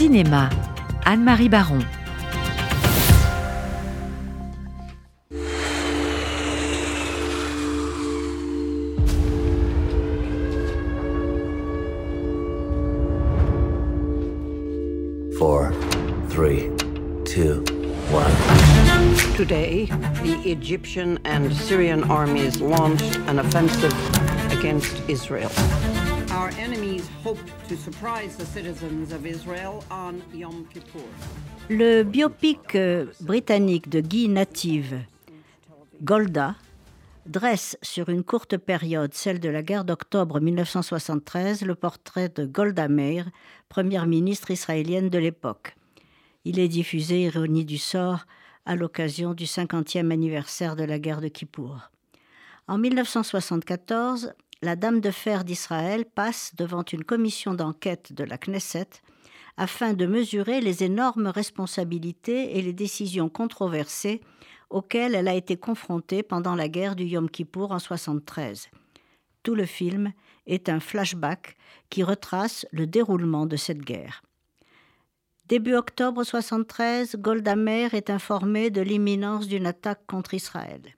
Cinéma, Anne-Marie Baron. Four, three, two, one. Today, the Egyptian and Syrian armies launched an offensive against Israel. Le biopic euh, britannique de Guy Native, Golda, dresse sur une courte période, celle de la guerre d'octobre 1973, le portrait de Golda Meir, première ministre israélienne de l'époque. Il est diffusé, ironie du sort, à l'occasion du 50e anniversaire de la guerre de Kippour. En 1974, la Dame de fer d'Israël passe devant une commission d'enquête de la Knesset afin de mesurer les énormes responsabilités et les décisions controversées auxquelles elle a été confrontée pendant la guerre du Yom Kippour en 1973. Tout le film est un flashback qui retrace le déroulement de cette guerre. Début octobre 1973, Golda Meir est informée de l'imminence d'une attaque contre Israël.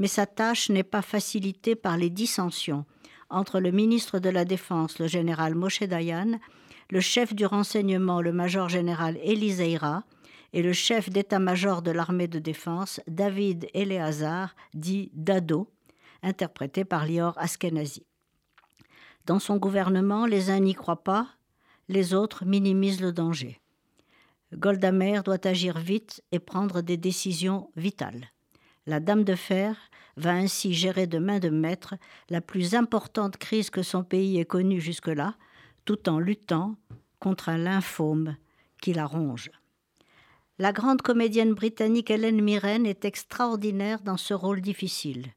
Mais sa tâche n'est pas facilitée par les dissensions entre le ministre de la Défense, le général Moshe Dayan, le chef du renseignement, le major général Eliseira, et le chef d'état-major de l'armée de défense, David Eleazar, dit Dado, interprété par Lior Askenazi. Dans son gouvernement, les uns n'y croient pas, les autres minimisent le danger. Golda Meir doit agir vite et prendre des décisions vitales. La Dame de Fer va ainsi gérer de main de maître la plus importante crise que son pays ait connue jusque-là, tout en luttant contre un lymphome qui la ronge. La grande comédienne britannique Hélène Mirren est extraordinaire dans ce rôle difficile.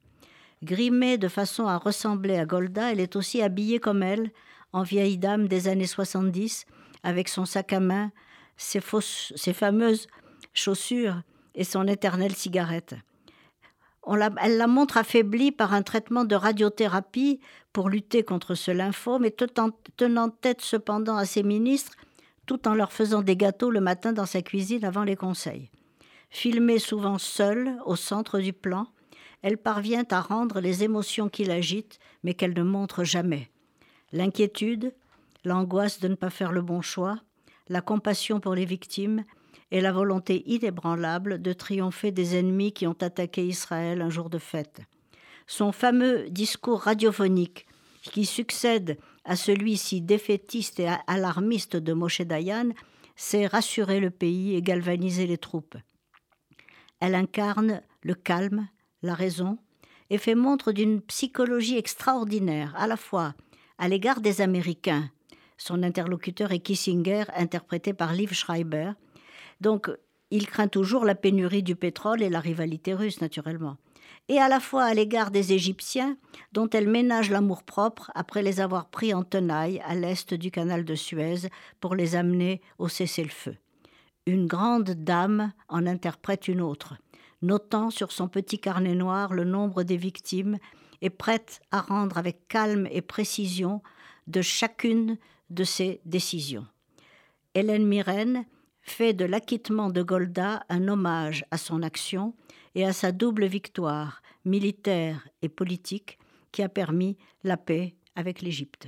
Grimée de façon à ressembler à Golda, elle est aussi habillée comme elle, en vieille dame des années 70, avec son sac à main, ses, ses fameuses chaussures et son éternelle cigarette. Elle la montre affaiblie par un traitement de radiothérapie pour lutter contre ce lymphome et tenant tête cependant à ses ministres tout en leur faisant des gâteaux le matin dans sa cuisine avant les conseils. Filmée souvent seule au centre du plan, elle parvient à rendre les émotions qui l'agitent mais qu'elle ne montre jamais. L'inquiétude, l'angoisse de ne pas faire le bon choix, la compassion pour les victimes et la volonté inébranlable de triompher des ennemis qui ont attaqué Israël un jour de fête. Son fameux discours radiophonique, qui succède à celui ci défaitiste et alarmiste de Moshe Dayan, c'est rassurer le pays et galvaniser les troupes. Elle incarne le calme, la raison, et fait montre d'une psychologie extraordinaire, à la fois à l'égard des Américains, son interlocuteur est Kissinger, interprété par Liv Schreiber. Donc, il craint toujours la pénurie du pétrole et la rivalité russe, naturellement. Et à la fois à l'égard des Égyptiens, dont elle ménage l'amour-propre après les avoir pris en tenaille à l'est du canal de Suez pour les amener au cessez-le-feu. Une grande dame en interprète une autre, notant sur son petit carnet noir le nombre des victimes et prête à rendre avec calme et précision de chacune de ses décisions. Hélène Mirren fait de l'acquittement de Golda un hommage à son action et à sa double victoire militaire et politique qui a permis la paix avec l'Égypte.